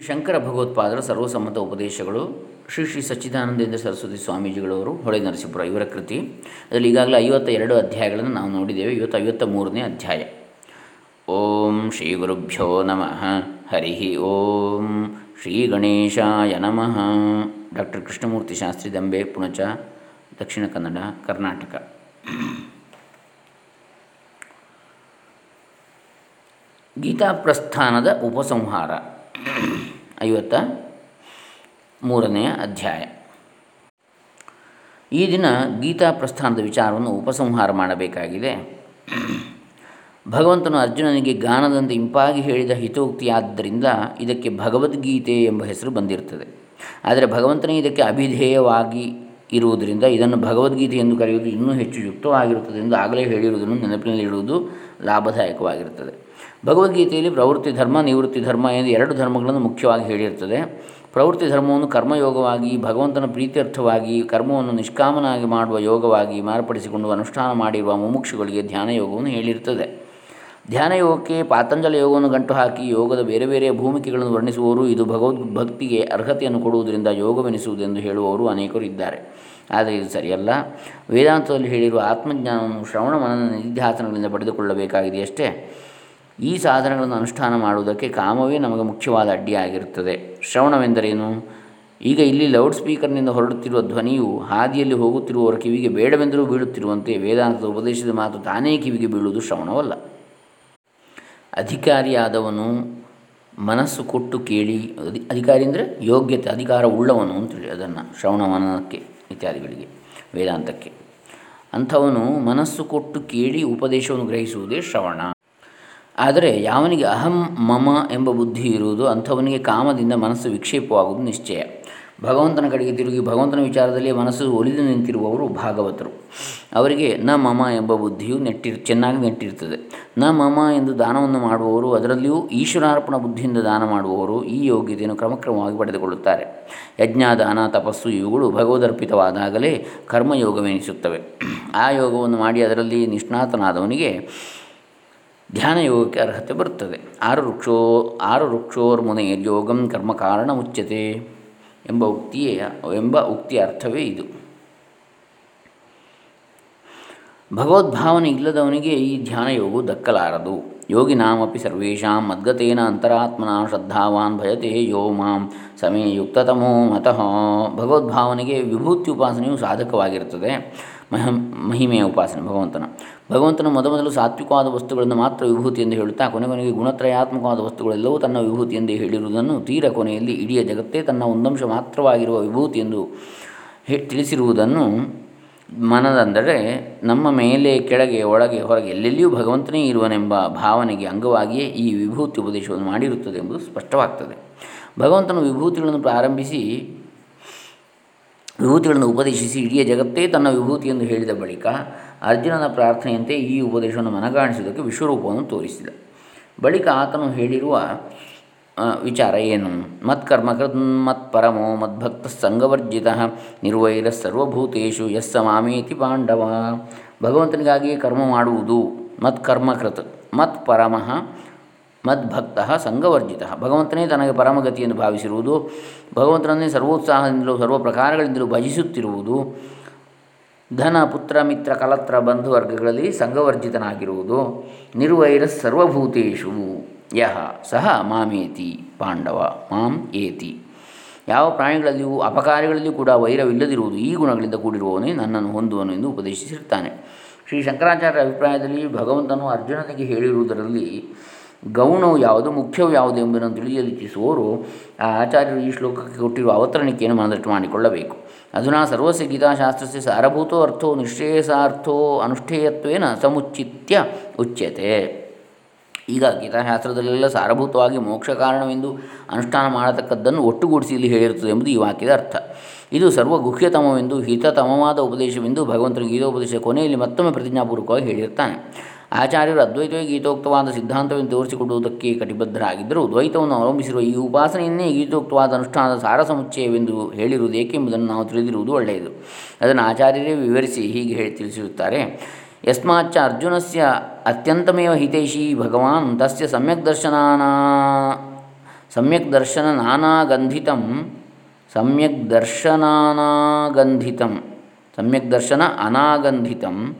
ಶಂಕರ ಭಗವತ್ಪಾದರ ಸರ್ವಸಮ್ಮತ ಉಪದೇಶಗಳು ಶ್ರೀ ಶ್ರೀ ಸಚ್ಚಿದಾನಂದೇಂದ್ರ ಸರಸ್ವತಿ ಸ್ವಾಮೀಜಿಗಳವರು, ಹೊಳೆ ನರಸೀಪುರ ಇವರ ಕೃತಿ. ಅದರಲ್ಲಿ ಈಗಾಗಲೇ ಐವತ್ತ ಎರಡು ಅಧ್ಯಾಯಗಳನ್ನು ನಾವು ನೋಡಿದ್ದೇವೆ. ಇವತ್ತು ಐವತ್ತ ಮೂರನೇ ಅಧ್ಯಾಯ. ಓಂ ಶ್ರೀ ಗುರುಭ್ಯೋ ನಮಃ. ಹರಿ ಓಂ ಶ್ರೀ ಗಣೇಶಾಯ ನಮಃ. ಡಾಕ್ಟರ್ ಕೃಷ್ಣಮೂರ್ತಿ ಶಾಸ್ತ್ರಿ ದಂಬೆ, ಪುಣಚ, ದಕ್ಷಿಣ ಕನ್ನಡ, ಕರ್ನಾಟಕ. ಗೀತಾ ಪ್ರಸ್ಥಾನದ ಉಪಸಂಹಾರ. ಐವತ್ತ ಮೂರನೆಯ ಅಧ್ಯಾಯ. ಈ ದಿನ ಗೀತಾ ಪ್ರಸ್ಥಾನದ ವಿಚಾರವನ್ನು ಉಪಸಂಹಾರ ಮಾಡಬೇಕಾಗಿದೆ. ಭಗವಂತನು ಅರ್ಜುನನಿಗೆ ಗಾನದಂತೆ ಇಂಪಾಗಿ ಹೇಳಿದ ಹಿತೋಕ್ತಿಯಾದ್ದರಿಂದ ಇದಕ್ಕೆ ಭಗವದ್ಗೀತೆ ಎಂಬ ಹೆಸರು ಬಂದಿರುತ್ತದೆ. ಆದರೆ ಭಗವಂತನೇ ಇದಕ್ಕೆ ಅಭಿಧೇಯವಾಗಿ ಇರುವುದರಿಂದ, ಇದನ್ನು ಭಗವದ್ಗೀತೆ ಎಂದು ಕರೆಯುವುದು ಇನ್ನೂ ಹೆಚ್ಚು ಯುಕ್ತವಾಗಿರುತ್ತದೆ ಎಂದು ಆಗಲೇ ಹೇಳಿರುವುದನ್ನು ನೆನಪಿನಲ್ಲಿಡುವುದು ಲಾಭದಾಯಕವಾಗಿರುತ್ತದೆ. ಭಗವದ್ಗೀತೆಯಲ್ಲಿ ಪ್ರವೃತ್ತಿ ಧರ್ಮ, ನಿವೃತ್ತಿ ಧರ್ಮ ಎಂದು ಎರಡು ಧರ್ಮಗಳನ್ನು ಮುಖ್ಯವಾಗಿ ಹೇಳಿರ್ತದೆ. ಪ್ರವೃತ್ತಿ ಧರ್ಮವನ್ನು ಕರ್ಮಯೋಗವಾಗಿ, ಭಗವಂತನ ಪ್ರೀತ್ಯರ್ಥವಾಗಿ, ಕರ್ಮವನ್ನು ನಿಷ್ಕಾಮನಾಗಿ ಮಾಡುವ ಯೋಗವಾಗಿ ಮಾರ್ಪಡಿಸಿಕೊಂಡು ಅನುಷ್ಠಾನ ಮಾಡಿರುವ ಮುಮುಕ್ಷುಗಳಿಗೆ ಧ್ಯಾನ ಯೋಗವನ್ನು ಹೇಳಿರ್ತದೆ. ಧ್ಯಾನ ಯೋಗಕ್ಕೆ ಪಾತಂಜಲ ಯೋಗವನ್ನು ಗಂಟು ಹಾಕಿ, ಯೋಗದ ಬೇರೆ ಬೇರೆ ಭೂಮಿಕೆಗಳನ್ನು ವರ್ಣಿಸುವವರು, ಇದು ಭಗವದ್ ಭಕ್ತಿಗೆ ಅರ್ಹತೆಯನ್ನು ಕೊಡುವುದರಿಂದ ಯೋಗವೆನಿಸುವುದೆಂದು ಹೇಳುವವರು ಅನೇಕರು ಇದ್ದಾರೆ. ಆದರೆ ಇದು ಸರಿಯಲ್ಲ. ವೇದಾಂತದಲ್ಲಿ ಹೇಳಿರುವ ಆತ್ಮಜ್ಞಾನವನ್ನು ಶ್ರವಣ ಮನನ ನಿಧ್ಯಾಸನಗಳಿಂದ ಪಡೆದುಕೊಳ್ಳಬೇಕಾಗಿದೆಯಷ್ಟೇ ಈ ಸಾಧನಗಳನ್ನು ಅನುಷ್ಠಾನ ಮಾಡುವುದಕ್ಕೆ ಕಾಮವೇ ನಮಗೆ ಮುಖ್ಯವಾದ ಅಡ್ಡಿಯಾಗಿರುತ್ತದೆ ಶ್ರವಣವೆಂದರೇನು? ಈಗ ಇಲ್ಲಿ ಲೌಡ್ ಸ್ಪೀಕರ್ನಿಂದ ಹೊರಡುತ್ತಿರುವ ಧ್ವನಿಯು ಹಾದಿಯಲ್ಲಿ ಹೋಗುತ್ತಿರುವವರ ಕಿವಿಗೆ ಬೇಡವೆಂದರೂ ಬೀಳುತ್ತಿರುವಂತೆ ವೇದಾಂತದ ಉಪದೇಶದ ಮಾತು ತಾನೇ ಕಿವಿಗೆ ಬೀಳುವುದು ಶ್ರವಣವಲ್ಲ. ಅಧಿಕಾರಿಯಾದವನು ಮನಸ್ಸು ಕೊಟ್ಟು ಕೇಳಿ, ಅಧಿ, ಅಧಿಕಾರಿ ಅಂದರೆ ಯೋಗ್ಯತೆ, ಅಧಿಕಾರ ಉಳ್ಳವನು ಅಂತೇಳಿ ಅದನ್ನು ಶ್ರವಣವನಕ್ಕೆ ಇತ್ಯಾದಿಗಳಿಗೆ, ವೇದಾಂತಕ್ಕೆ. ಅಂಥವನು ಮನಸ್ಸು ಕೊಟ್ಟು ಕೇಳಿ ಉಪದೇಶವನ್ನು ಗ್ರಹಿಸುವುದೇ ಶ್ರವಣ. ಆದರೆ ಯಾವನಿಗೆ ಅಹಂ, ಮಮ ಎಂಬ ಬುದ್ಧಿ ಇರುವುದು ಅಂಥವನಿಗೆ ಕಾಮದಿಂದ ಮನಸ್ಸು ವಿಕ್ಷೇಪವಾಗುವುದು ನಿಶ್ಚಯ. ಭಗವಂತನ ಕಡೆಗೆ ತಿರುಗಿ ಭಗವಂತನ ವಿಚಾರದಲ್ಲಿ ಮನಸ್ಸು ಒಲಿದು ನಿಂತಿರುವವರು ಭಾಗವತರು. ಅವರಿಗೆ ನ ಮಮ ಎಂಬ ಬುದ್ಧಿಯು ನೆಟ್ಟಿರ್ ಚೆನ್ನಾಗಿ ನೆಟ್ಟಿರ್ತದೆ. ನ ಮಮ ಎಂದು ದಾನವನ್ನು ಮಾಡುವವರು ಅದರಲ್ಲಿಯೂ ಈಶ್ವರಾರ್ಪಣ ಬುದ್ಧಿಯಿಂದ ದಾನ ಮಾಡುವವರು ಈ ಯೋಗ್ಯತೆಯನ್ನು ಕ್ರಮಕ್ರಮವಾಗಿ ಪಡೆದುಕೊಳ್ಳುತ್ತಾರೆ. ಯಜ್ಞ ದಾನ ತಪಸ್ಸು ಇವುಗಳು ಭಗವದರ್ಪಿತವಾದಾಗಲೇ ಕರ್ಮಯೋಗವೆನಿಸುತ್ತವೆ. ಆ ಯೋಗವನ್ನು ಮಾಡಿ ಅದರಲ್ಲಿ ನಿಷ್ಣಾತನಾದವನಿಗೆ ಧ್ಯಾನ ಯೋಗಕ್ಕೆ ಅರ್ಹತೆ ಬರುತ್ತದೆ. ಆರು ವೃಕ್ಷೋ, ಆರು ವೃಕ್ಷೋರ್ಮುನೆ ಯೋಗಂ ಕರ್ಮ ಕಾರಣ ಮುಚ್ಚತೆ ಎಂಬ ಉಕ್ತಿಯೇ, ಎಂಬ ಉಕ್ತಿಯ ಅರ್ಥವೇ ಇದು. ಭಗವದ್ಭಾವನೆ ಇಲ್ಲದವನಿಗೆ ಈ ಧ್ಯಾನ ಯೋಗವು ದಕ್ಕಲಾರದು. ಯೋಗಿನಾಮಿ ಸರ್ವೇಷಾಂ ಮದ್ಗತೇನ ಅಂತರಾತ್ಮನ ಶ್ರದ್ಧಾವಾನ್ ಭಯತೆ ಯೋ ಮಾಂ ಸಮೇ ಯುಕ್ತತಮೋ ಮತಃ. ಭಗವದ್ಭಾವನೆಗೆ ವಿಭೂತಿ ಉಪಾಸನೆಯು ಸಾಧಕವಾಗಿರುತ್ತದೆ. ಮಹ ಮಹಿಮೆಯ ಉಪಾಸನೆ ಭಗವಂತನ. ಭಗವಂತನು ಮೊದಮೊದಲು ಸಾತ್ವಿಕವಾದ ವಸ್ತುಗಳನ್ನು ಮಾತ್ರ ವಿಭೂತಿ ಎಂದು ಹೇಳುತ್ತಾ ಕೊನೆ ಕೊನೆಗೆ ಗುಣತ್ರಯಾತ್ಮಕವಾದ ವಸ್ತುಗಳೆಲ್ಲವೂ ತನ್ನ ವಿಭೂತಿ ಎಂದೇ ಹೇಳಿರುವುದನ್ನು ತೀರ ಕೊನೆಯಲ್ಲಿ ಇಡೀ ಜಗತ್ತೇ ತನ್ನ ಒಂದಂಶ ಮಾತ್ರವಾಗಿರುವ ವಿಭೂತಿ ಎಂದು ಹೇ ತಿಳಿಸಿರುವುದನ್ನು ಮನದಂದರೆ ನಮ್ಮ ಮೇಲೆ ಕೆಳಗೆ, ಒಳಗೆ, ಹೊರಗೆ ಎಲ್ಲೆಲ್ಲಿಯೂ ಭಗವಂತನೇ ಇರುವನೆಂಬ ಭಾವನೆಗೆ ಅಂಗವಾಗಿಯೇ ಈ ವಿಭೂತಿ ಉಪದೇಶವನ್ನು ಮಾಡಿರುತ್ತದೆ ಎಂಬುದು ಸ್ಪಷ್ಟವಾಗ್ತದೆ. ಭಗವಂತನು ವಿಭೂತಿಗಳನ್ನು ಪ್ರಾರಂಭಿಸಿ, ವಿಭೂತಿಗಳನ್ನು ಉಪದೇಶಿಸಿ ಇಡೀ ಜಗತ್ತೇ ತನ್ನ ವಿಭೂತಿ ಎಂದು ಹೇಳಿದ ಬಳಿಕ ಅರ್ಜುನನ ಪ್ರಾರ್ಥನೆಯಂತೆ ಈ ಉಪದೇಶವನ್ನು ಮನಗಾಣಿಸುವುದಕ್ಕೆ ವಿಶ್ವರೂಪವನ್ನು ತೋರಿಸಿದ. ಬಳಿಕ ಆತನು ಹೇಳಿರುವ ವಿಚಾರ ಏನು? ಮತ್ಕರ್ಮಕೃತ್ ಮತ್ ಪರಮೋ ಮದ್ಭಕ್ತ ಸಂಗವರ್ಜಿತ ನಿರ್ವೈರ ಸರ್ವಭೂತೇಶು ಯಸ್ಸ ಮಾಮೇತಿ ಪಾಂಡವ. ಭಗವಂತನಿಗಾಗಿ ಕರ್ಮ ಮಾಡುವುದು ಮತ್ಕರ್ಮಕೃತ್ ಮತ್ ಪರಮಃ ಮದ್ಭಕ್ತ ಸಂಘವರ್ಜಿತ. ಭಗವಂತನೇ ತನಗೆ ಪರಮಗತಿಯನ್ನು ಭಾವಿಸಿರುವುದು, ಭಗವಂತನನ್ನೇ ಸರ್ವೋತ್ಸಾಹದಿಂದಲೂ ಸರ್ವ ಪ್ರಕಾರಗಳಿಂದಲೂ ಭಜಿಸುತ್ತಿರುವುದು ಧನ ಪುತ್ರ ಮಿತ್ರ ಕಲತ್ರ ಬಂಧುವರ್ಗಗಳಲ್ಲಿ ಸಂಘವರ್ಜಿತನಾಗಿರುವುದು ನಿರ್ವೈರ ಸರ್ವಭೂತೇಶು ಯಹ ಸಹ ಮಾಮೇತಿ ಪಾಂಡವ, ಮಾಂ ಏತಿ. ಯಾವ ಪ್ರಾಣಿಗಳಲ್ಲಿಯೂ ಅಪಕಾರಿಗಳಲ್ಲಿಯೂ ಕೂಡ ವೈರವಿಲ್ಲದಿರುವುದು ಈ ಗುಣಗಳಿಂದ ಕೂಡಿರುವವನೇ ನನ್ನನ್ನು ಹೊಂದುವನು ಎಂದು ಉಪದೇಶಿಸಿರುತ್ತಾನೆ ಶ್ರೀ ಶಂಕರಾಚಾರ್ಯರ ಅಭಿಪ್ರಾಯದಲ್ಲಿ ಭಗವಂತನು ಅರ್ಜುನನಿಗೆ ಹೇಳಿರುವುದರಲ್ಲಿ ಗೌಣವು ಯಾವುದು, ಮುಖ್ಯವು ಯಾವುದು ಎಂಬುದನ್ನು ತಿಳಿಯಲಿಚ್ಛಿಸುವವರು ಆ ಆಚಾರ್ಯರು ಈ ಶ್ಲೋಕಕ್ಕೆ ಕೊಟ್ಟಿರುವ ಅವತರಣಿಕೆಯನ್ನು ಮನದಟ್ಟು ಮಾಡಿಕೊಳ್ಳಬೇಕು. ಅಧುನಾ ಸರ್ವಸ್ಯ ಗೀತಾಶಾಸ್ತ್ರಸ್ಯ ಸಾರಭೂತೋ ಅರ್ಥೋ ನಿಶ್ರೇಯಸಾರ್ಥೋ ಅನುಷ್ಠೇಯತ್ವೇನ ಸಮುಚಿತ್ಯ ಉಚ್ಯತೆ. ಈಗ ಗೀತಾಶಾಸ್ತ್ರದಲ್ಲೆಲ್ಲ ಸಾರಭೂತವಾಗಿ ಮೋಕ್ಷ ಕಾರಣವೆಂದು ಅನುಷ್ಠಾನ ಮಾಡತಕ್ಕದ್ದನ್ನು ಒಟ್ಟುಗೂಡಿಸಿ ಇಲ್ಲಿ ಹೇಳಿರುತ್ತದೆ ಎಂಬುದು ಈ ವಾಕ್ಯದ ಅರ್ಥ. ಇದು ಸರ್ವ ಗುಹ್ಯತಮವೆಂದು ಹಿತತಮವಾದ ಉಪದೇಶವೆಂದು ಭಗವಂತನ ಗೀತೋಪದೇಶ ಕೊನೆಯಲ್ಲಿ ಮತ್ತೊಮ್ಮೆ ಪ್ರತಿಜ್ಞಾಪೂರ್ವಕವಾಗಿ ಹೇಳಿರ್ತಾನೆ. ಆಚಾರ್ಯರು ಅದ್ವೈತವೇ ಗೀತೋಕ್ತವಾದ ಸಿದ್ಧಾಂತವೆಂದು ತೋರಿಸಿಕೊಡುವುದಕ್ಕೆ ಕಟಿಬದ್ಧರಾಗಿದ್ದರು. ದ್ವೈತವನ್ನು ಅವಲಂಬಿಸಿರುವ ಈ ಉಪಾಸನೆಯನ್ನೇ ಗೀತೋಕ್ತವಾದ ಅನುಷ್ಠಾನದ ಸಾರ ಸಮುಚ್ಚಯವೆಂದು ಹೇಳಿರುವುದು ಏಕೆಂಬುದನ್ನು ನಾವು ತಿಳಿದಿರುವುದು ಒಳ್ಳೆಯದು. ಅದನ್ನು ಆಚಾರ್ಯರೇ ವಿವರಿಸಿ ಹೀಗೆ ಹೇಳಿ ತಿಳಿಸಿರುತ್ತಾರೆ. ಯಸ್ಮಾಚ ಅರ್ಜುನಸ್ಯ ಅತ್ಯಂತಮೇವ ಹಿತೈಷಿ ಭಗವಾನ್ ತಸ್ಯ ಸಮ್ಯಕ್ ದರ್ಶನಾನ ಸಮ್ಯಕ್ ದರ್ಶನ ನಾನಾಗಂಧಿತಂ ಸಮ್ಯಕ್ ದರ್ಶನಾನಾಗಂಧಿತಂ ಸಮ್ಯಕ್ ದರ್ಶನ ಅನಾಗಂಧಿತಂ.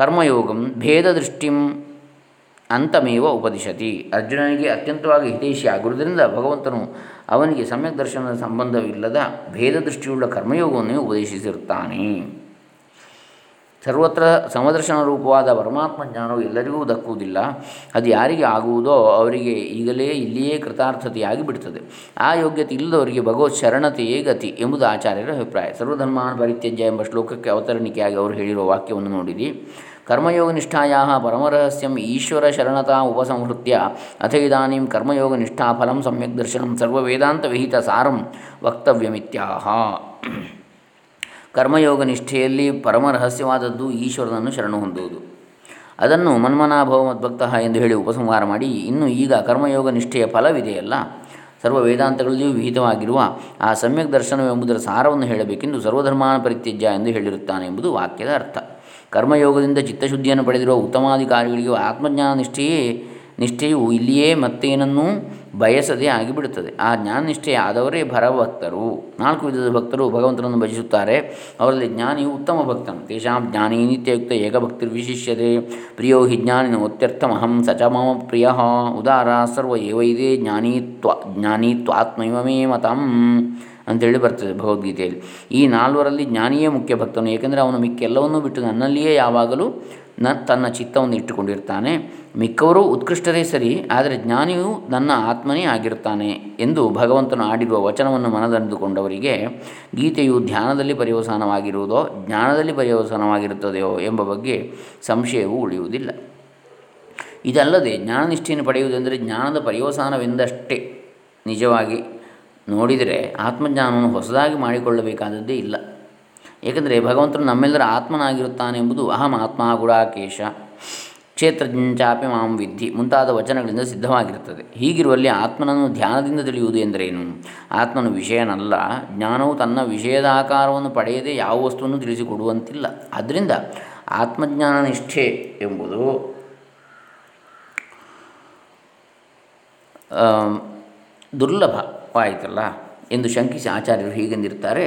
ಕರ್ಮಯೋಗಂ ಭೇದದೃಷ್ಟಿಂ ಅಂತಮೇವ ಉಪದಿಶತಿ. ಅರ್ಜುನನಿಗೆ ಅತ್ಯಂತವಾಗಿ ಹಿತೈಷಿ ಆಗಿರುವುದರಿಂದ ಭಗವಂತನು ಅವನಿಗೆ ಸಮ್ಯಕ್ ದರ್ಶನದ ಸಂಬಂಧವಿಲ್ಲದ ಭೇದ ದೃಷ್ಟಿಯುಳ್ಳ ಕರ್ಮಯೋಗವನ್ನೇ ಉಪದೇಶಿಸಿರುತ್ತಾನೆ. ಸರ್ವತ್ರ ಸಮದರ್ಶನ ರೂಪವಾದ ಪರಮಾತ್ಮ ಜ್ಞಾನವು ಎಲ್ಲರಿಗೂ ದಕ್ಕುವುದಿಲ್ಲ. ಅದು ಯಾರಿಗೆ ಆಗುವುದೋ ಅವರಿಗೆ ಈಗಲೇ ಇಲ್ಲಿಯೇ ಕೃತಾರ್ಥತೆಯಾಗಿ ಬಿಡುತ್ತದೆ ಆ ಯೋಗ್ಯತೆ ಇಲ್ಲದವರಿಗೆ ಭಗವತ್ ಶರಣತೆಯೇ ಗತಿ ಎಂಬುದು ಆಚಾರ್ಯರ ಅಭಿಪ್ರಾಯ. ಸರ್ವಧರ್ಮಾನ್ ಪರಿತ್ಯಜ್ಯ ಎಂಬ ಶ್ಲೋಕಕ್ಕೆ ಅವತರಣಿಕೆಯಾಗಿ ಅವರು ಹೇಳಿರುವ ವಾಕ್ಯವನ್ನು ನೋಡಿರಿ. ಕರ್ಮಯೋಗನಿಷ್ಠಾಯಾ ಪರಮರಹಸ್ಯಂ ಈಶ್ವರ ಶರಣತಾ ಉಪಸಂಹೃತ್ಯ ಅಥ ಇದಾನಿಂ ಕರ್ಮಯೋಗನಿಷ್ಠಾ ಫಲಂ ಸಮ್ಯಕ್ ದರ್ಶನಂ ಸರ್ವವೇದಾಂತ ವಿಹಿತ ಸಾರಂ ವಕ್ತವ್ಯಮಿತ್ಯಾಹ ಕರ್ಮಯೋಗ ನಿಷ್ಠೆಯಲ್ಲಿ ಪರಮ ರಹಸ್ಯವಾದದ್ದು ಈಶ್ವರನನ್ನು ಶರಣು ಹೊಂದುವುದು. ಅದನ್ನು ಮನ್ಮನಾಭವ ಮದ್ಭಕ್ತಃ ಎಂದು ಹೇಳಿ ಉಪಸಂಹಾರ ಮಾಡಿ, ಇನ್ನು ಈಗ ಕರ್ಮಯೋಗ ನಿಷ್ಠೆಯ ಫಲವಿದೆಯಲ್ಲ ಸರ್ವ ವೇದಾಂತಗಳಲ್ಲಿಯೂ ವಿಹಿತವಾಗಿರುವ ಆ ಸಮ್ಯಕ್ ದರ್ಶನವೆಂಬುದರ ಸಾರವನ್ನು ಹೇಳಬೇಕೆಂದು ಸರ್ವಧರ್ಮಾನ ಪರಿತ್ಯಜ್ಯ ಎಂದು ಹೇಳಿರುತ್ತಾನೆ ಎಂಬುದು ವಾಕ್ಯದ ಅರ್ಥ. ಕರ್ಮಯೋಗದಿಂದ ಚಿತ್ತಶುದ್ಧಿಯನ್ನು ಪಡೆದಿರುವ ಉತ್ತಮಾಧಿಕಾರಿಗಳಿಗೂ ಆತ್ಮಜ್ಞಾನ ನಿಷ್ಠೆಯೇ ನಿಷ್ಠೆಯು ಇಲ್ಲಿಯೇ ಮತ್ತೇನನ್ನೂ ಬಯಸದೆ ಆಗಿಬಿಡುತ್ತದೆ. ಆ ಜ್ಞಾನನಿಷ್ಠೆ ಆದವರೇ ಭರಭಕ್ತರು ನಾಲ್ಕು ವಿಧದ ಭಕ್ತರು ಭಗವಂತನನ್ನು ಭಜಿಸುತ್ತಾರೆ. ಅವರಲ್ಲಿ ಜ್ಞಾನಿಯು ಉತ್ತಮ ಭಕ್ತನು. ತೇಷಾಂ ಜ್ಞಾನಿ ನಿತ್ಯಯುಕ್ತ ಏಕಭಕ್ತಿರ್ವಿಶಿಷ್ಯತೆ, ಪ್ರಿಯೋ ಹಿ ಜ್ಞಾನಿನ ಒತ್ಯರ್ಥಮಹಂ ಸಚ ಮಮ ಪ್ರಿಯ ಉದಾರ ಸರ್ವ ಏವೈದೇ ಜ್ಞಾನೀತ್ವ, ಜ್ಞಾನೀತ್ವಾತ್ಮೈವಮೇ ಮತಂ. ಅಂತೇಳಿ ಬರ್ತದೆ ಭಗವದ್ಗೀತೆಯಲ್ಲಿ. ಈ ನಾಲ್ವರಲ್ಲಿ ಜ್ಞಾನಿಯೇ ಮುಖ್ಯ ಭಕ್ತನು, ಏಕೆಂದರೆ ಅವನು ಮಿಕ್ಕೆಲ್ಲವನ್ನೂ ಬಿಟ್ಟು ನನ್ನಲ್ಲಿಯೇ ಯಾವಾಗಲೂ ನ ತನ್ನ ಚಿತ್ತವನ್ನು ಇಟ್ಟುಕೊಂಡಿರ್ತಾನೆ. ಮಿಕ್ಕವರು ಉತ್ಕೃಷ್ಟರೇ ಸರಿ, ಆದರೆ ಜ್ಞಾನಿಯು ನನ್ನ ಆತ್ಮನೇ ಆಗಿರ್ತಾನೆ ಎಂದು ಭಗವಂತನು ಆಡಿರುವ ವಚನವನ್ನು ಮನದಂದುಕೊಂಡವರಿಗೆ ಗೀತೆಯು ಧ್ಯಾನದಲ್ಲಿ ಪರ್ಯವಸಾನವಾಗಿರುವುದೋ, ಜ್ಞಾನದಲ್ಲಿ ಪರ್ಯವಸಾನವಾಗಿರುತ್ತದೆಯೋ ಎಂಬ ಬಗ್ಗೆ ಸಂಶಯವು ಉಳಿಯುವುದಿಲ್ಲ. ಇದಲ್ಲದೆ ಜ್ಞಾನನಿಷ್ಠೆಯನ್ನು ಪಡೆಯುವುದೆಂದರೆ ಜ್ಞಾನದ ಪರ್ಯವಸಾನವೆಂದಷ್ಟೇ ನಿಜವಾಗಿ ನೋಡಿದರೆ ಆತ್ಮಜ್ಞಾನವನ್ನು ಹೊಸದಾಗಿ ಮಾಡಿಕೊಳ್ಳಬೇಕಾದದ್ದೇ ಇಲ್ಲ. ಏಕೆಂದರೆ ಭಗವಂತನು ನಮ್ಮೆಲ್ಲರ ಆತ್ಮನಾಗಿರುತ್ತಾನೆ ಎಂಬುದು ಅಹಂ ಆತ್ಮ ಗುಡಾಕೇಶ. ಕ್ಷೇತ್ರಜ್ಞಾಪಿ ಮಾಂ ವಿದ್ಧಿ ಮುಂತಾದ ವಚನಗಳಿಂದ ಸಿದ್ಧವಾಗಿರುತ್ತದೆ. ಹೀಗಿರುವಲ್ಲಿ ಆತ್ಮನನ್ನು ಧ್ಯಾನದಿಂದ ತಿಳಿಯುವುದು ಎಂದರೇನು? ಆತ್ಮನು ವಿಷಯನಲ್ಲ. ಜ್ಞಾನವು ತನ್ನ ವಿಷಯದ ಆಕಾರವನ್ನು ಪಡೆಯದೆ ಯಾವ ವಸ್ತುವನ್ನು ತಿಳಿಸಿಕೊಡುವಂತಿಲ್ಲ. ಆದ್ದರಿಂದ ಆತ್ಮಜ್ಞಾನ ನಿಷ್ಠೆ ಎಂಬುದು ದುರ್ಲಭವಾಯಿತಲ್ಲ ಎಂದು ಶಂಕಿಸಿ ಆಚಾರ್ಯರು ಹೀಗೆಂದಿರ್ತಾರೆ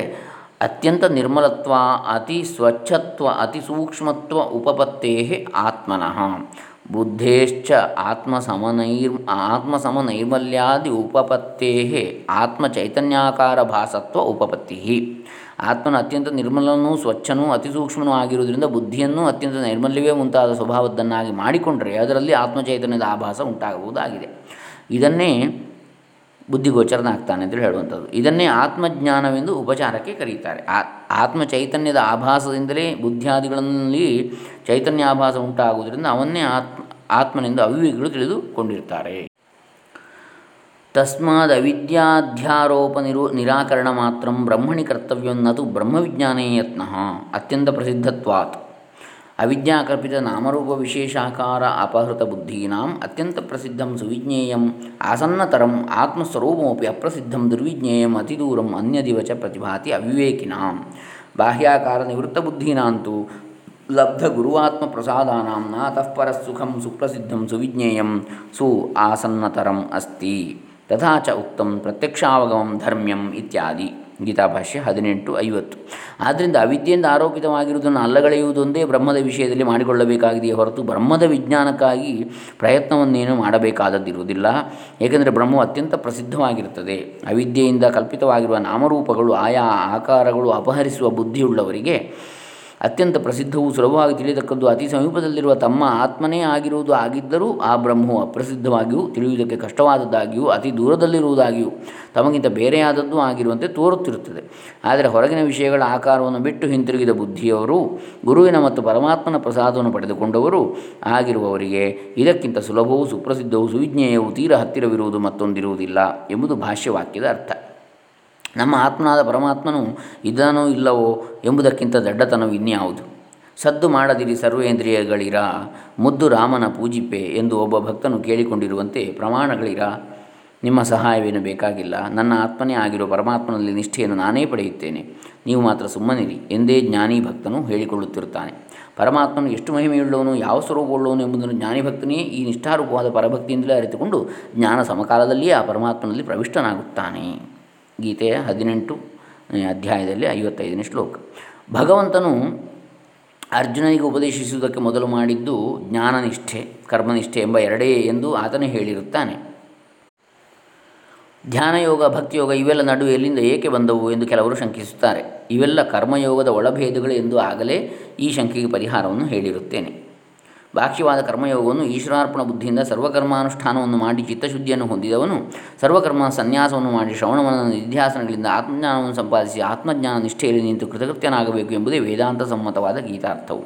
ಅತ್ಯಂತ ನಿರ್ಮಲತ್ವ, ಅತಿ ಸ್ವಚ್ಛತ್ವ, ಅತಿ ಸೂಕ್ಷ್ಮತ್ವ ಉಪಪತ್ತೇ ಆತ್ಮನಃ. ಬುದ್ಧೇಶ್ಚ ಆತ್ಮಸಮನೈರ್, ಆತ್ಮಸಮನೈರ್ಮಲ್ಯಾದಿ ಉಪಪತ್ತೇ ಆತ್ಮಚೈತನ್ಯಾಕಾರ ಭಾಸತ್ವ ಉಪಪತ್ತಿ ಆತ್ಮನ ಅತ್ಯಂತ ನಿರ್ಮಲನೂ ಸ್ವಚ್ಛನೂ ಅತಿ ಸೂಕ್ಷ್ಮನೂ ಆಗಿರುವುದರಿಂದ ಬುದ್ಧಿಯನ್ನು ಅತ್ಯಂತ ನೈರ್ಮಲ್ಯವೇ ಮುಂತಾದ ಸ್ವಭಾವದ್ದನ್ನಾಗಿ ಮಾಡಿಕೊಂಡರೆ ಅದರಲ್ಲಿ ಆತ್ಮಚೈತನ್ಯದ ಆಭಾಸ ಉಂಟಾಗುವುದಾಗಿದೆ ಇದನ್ನೇ ಬುದ್ಧಿಗೋಚರನಾಗ್ತಾನೆ ಅಂತೇಳಿ ಹೇಳುವಂಥದ್ದು. ಇದನ್ನೇ ಆತ್ಮಜ್ಞಾನವೆಂದು ಉಪಚಾರಕ್ಕೆ ಕರೀತಾರೆ. ಆತ್ಮ ಚೈತನ್ಯದ ಆಭಾಸದಿಂದಲೇ ಬುದ್ಧಿಯಾದಿಗಳಲ್ಲಿ ಚೈತನ್ಯ ಆಭಾಸ ಉಂಟಾಗುವುದರಿಂದ ಅವನ್ನೇ ಆತ್ಮ, ಆತ್ಮನೆಂದು ಅವಿವೇಕಿಗಳು ತಿಳಿದುಕೊಂಡಿರ್ತಾರೆ. ತಸ್ಮಾದ ಅವಿದ್ಯಾಧ್ಯಾರೋಪ ನಿರು ನಿರಾಕರಣ ಮಾತ್ರ ಬ್ರಹ್ಮಣಿ ಕರ್ತವ್ಯನ್ನದು ಬ್ರಹ್ಮವಿಜ್ಞಾನೇ ಯತ್ನ ಅತ್ಯಂತ ಪ್ರಸಿದ್ಧತ್ವಾತ್. ಅವಿದ್ಯಾಕಲ್ಪಿತ ನಾಮರೂಪ ವಿಶೇಷಾಕಾರ ಅಪಹೃತ ಬುದ್ಧೀನಾಂ ಅತ್ಯಂತ ಪ್ರಸಿದ್ಧಂ ಸುವಿಜ್ಞೇಯಂ ಆಸನ್ನತರಂ ಆತ್ಮಸ್ವರೂಪಮಪಿ ಅಪ್ರಸಿದ್ಧಂ ದುರ್ವಿಜ್ಞೇಯಂ ಅತಿದೂರಂ ಅನ್ಯದಿವಚ ಪ್ರತಿಭಾತಿ ಅವಿವೇಕಿನಾಂ. ಬಾಹ್ಯಾಕಾರ ನಿವೃತ್ತ ಬುದ್ಧೀನಾಂತೂ ಲಬ್ಧ ಗುರುವಾತ್ಮ ಪ್ರಸಾದಾನಾಂ ನಾತಃ ಪರಸ್ಸುಖಂ ಸುಪ್ರಸಿದ್ಧಂ ಸುವಿಜ್ಞೇಯಂ ಸು ಆಸನ್ನತರಂ ಅಸ್ತಿ. ತಥಾ ಚ ಉಕ್ತಂ ಪ್ರತ್ಯಕ್ಷಾವಗಮಂ ಧರ್ಮ್ಯಂ ಇತ್ಯಾದಿ. ಗೀತಾಭಾಷ್ಯ ಹದಿನೆಂಟು ಐವತ್ತು. ಆದ್ದರಿಂದ ಅವಿದ್ಯೆಯಿಂದ ಆರೋಪಿತವಾಗಿರುವುದನ್ನು ಅಲ್ಲಗಳೆಯುವುದೊಂದೇ ಬ್ರಹ್ಮದ ವಿಷಯದಲ್ಲಿ ಮಾಡಿಕೊಳ್ಳಬೇಕಾಗಿದೆಯೇ ಹೊರತು ಬ್ರಹ್ಮದ ವಿಜ್ಞಾನಕ್ಕಾಗಿ ಪ್ರಯತ್ನವನ್ನೇನು ಮಾಡಬೇಕಾದದ್ದಿರುವುದಿಲ್ಲ. ಏಕೆಂದರೆ ಬ್ರಹ್ಮವು ಅತ್ಯಂತ ಪ್ರಸಿದ್ಧವಾಗಿರುತ್ತದೆ. ಅವಿದ್ಯೆಯಿಂದ ಕಲ್ಪಿತವಾಗಿರುವ ನಾಮರೂಪಗಳು, ಆಯಾ ಆಕಾರಗಳು ಅಪಹರಿಸುವ ಬುದ್ಧಿಯುಳ್ಳವರಿಗೆ ಅತ್ಯಂತ ಪ್ರಸಿದ್ಧವೂ ಸುಲಭವಾಗಿ ತಿಳಿಯತಕ್ಕದ್ದು ಅತಿ ಸಮೀಪದಲ್ಲಿರುವ ತಮ್ಮ ಆತ್ಮನೇ ಆಗಿರುವುದು ಆಗಿದ್ದರೂ ಆ ಬ್ರಹ್ಮವು ಅಪ್ರಸಿದ್ಧವಾಗಿಯೂ ತಿಳಿಯುವುದಕ್ಕೆ ಕಷ್ಟವಾದದ್ದಾಗಿಯೂ ಅತಿ ದೂರದಲ್ಲಿರುವುದಾಗಿಯೂ ತಮಗಿಂತ ಬೇರೆಯಾದದ್ದು ಆಗಿರುವಂತೆ ತೋರುತ್ತಿರುತ್ತದೆ. ಆದರೆ ಹೊರಗಿನ ವಿಷಯಗಳ ಆಕಾರವನ್ನು ಬಿಟ್ಟು ಹಿಂತಿರುಗಿದ ಬುದ್ಧಿಯವರು, ಗುರುವಿನ ಮತ್ತು ಪರಮಾತ್ಮನ ಪ್ರಸಾದವನ್ನು ಪಡೆದುಕೊಂಡವರು ಆಗಿರುವವರಿಗೆ ಇದಕ್ಕಿಂತ ಸುಲಭವೂ ಸುಪ್ರಸಿದ್ಧವೂ ಸುವಿಜ್ಞೇಯವೂ ತೀರ ಹತ್ತಿರವಿರುವುದು ಮತ್ತೊಂದಿರುವುದಿಲ್ಲ ಎಂಬುದು ಭಾಷ್ಯವಾಕ್ಯದ ಅರ್ಥ. ನಮ್ಮ ಆತ್ಮನಾದ ಪರಮಾತ್ಮನು ಇದನೋ ಇಲ್ಲವೋ ಎಂಬುದಕ್ಕಿಂತ ದಡ್ಡತನವು ಇನ್ಯಾವುದು? ಸದ್ದು ಮಾಡದಿರಿ ಸರ್ವೇಂದ್ರಿಯಗಳಿರ, ಮುದ್ದು ರಾಮನ ಪೂಜಿಪೆ ಎಂದು ಒಬ್ಬ ಭಕ್ತನು ಕೇಳಿಕೊಂಡಿರುವಂತೆ ಪ್ರಮಾಣಗಳಿರ. ನಿಮ್ಮ ಸಹಾಯವೇನು ಬೇಕಾಗಿಲ್ಲ. ನನ್ನ ಆತ್ಮನೇ ಆಗಿರೋ ಪರಮಾತ್ಮನಲ್ಲಿ ನಿಷ್ಠೆಯನ್ನು ನಾನೇ ಪಡೆಯುತ್ತೇನೆ. ನೀವು ಮಾತ್ರ ಸುಮ್ಮನಿರಿ ಎಂದೇ ಜ್ಞಾನಿ ಭಕ್ತನು ಹೇಳಿಕೊಳ್ಳುತ್ತಿರುತ್ತಾನೆ. ಪರಮಾತ್ಮನು ಎಷ್ಟು ಮಹಿಮೆಯುಳ್ಳವನು, ಯಾವ ಸ್ವರೂಪವುಳ್ಳವನು ಎಂಬುದನ್ನು ಜ್ಞಾನಿ ಭಕ್ತನೇ ಈ ನಿಷ್ಠಾರೂಪವಾದ ಪರಭಕ್ತಿಯಿಂದಲೇ ಅರಿತುಕೊಂಡು ಜ್ಞಾನ ಸಮಕಾಲದಲ್ಲಿಯೇ ಆ ಪರಮಾತ್ಮನಲ್ಲಿ ಪ್ರವಿಷ್ಟನಾಗುತ್ತಾನೆ. ಗೀತೆಯ ಹದಿನೆಂಟು ಅಧ್ಯಾಯದಲ್ಲಿ ಐವತ್ತೈದನೇ ಶ್ಲೋಕ. ಭಗವಂತನು ಅರ್ಜುನನಿಗೆ ಉಪದೇಶಿಸುವುದಕ್ಕೆ ಮೊದಲು ಮಾಡಿದ್ದು ಜ್ಞಾನನಿಷ್ಠೆ, ಕರ್ಮನಿಷ್ಠೆ ಎಂಬ ಎರಡೇ ಎಂದು ಆತನೇ ಹೇಳಿರುತ್ತಾನೆ. ಧ್ಯಾನಯೋಗ, ಭಕ್ತಿಯೋಗ ಇವೆಲ್ಲ ನಡುವೆ ಎಲ್ಲಿಂದ ಏಕೆ ಬಂದವು ಎಂದು ಕೆಲವರು ಶಂಕಿಸುತ್ತಾರೆ. ಇವೆಲ್ಲ ಕರ್ಮಯೋಗದ ಒಳಭೇದಗಳು ಎಂದು ಆಗಲೇ ಈ ಶಂಕೆಗೆ ಪರಿಹಾರವನ್ನು ಹೇಳಿರುತ್ತೇನೆ. ಬಾಕ್ಯವಾದ ಕರ್ಮಯೋಗವನ್ನು ಈಶ್ವರಾರ್ಪಣ ಬುದ್ಧಿಯಿಂದ ಸರ್ವಕರ್ಮಾನುಷ್ಠಾನವನ್ನು ಮಾಡಿ ಚಿತ್ತಶುದ್ಧಿಯನ್ನು ಹೊಂದಿದವನು. ಸರ್ವಕರ್ಮ ಸನ್ಯಾಸವನ್ನು ಮಾಡಿ ಶ್ರವಣವನ್ನು ನಿಧ್ಯಾಸನಗಳಿಂದ ಆತ್ಮಜ್ಞಾನವನ್ನು ಸಂಪಾದಿಸಿ ಆತ್ಮಜ್ಞಾನ ನಿಷ್ಠೆಯಲ್ಲಿ ನಿಂತು ಕೃತಕೃತ್ಯನಾಗಬೇಕು ಎಂಬುದೇ ವೇದಾಂತ ಸಮ್ಮತವಾದ ಗೀತಾರ್ಥವು.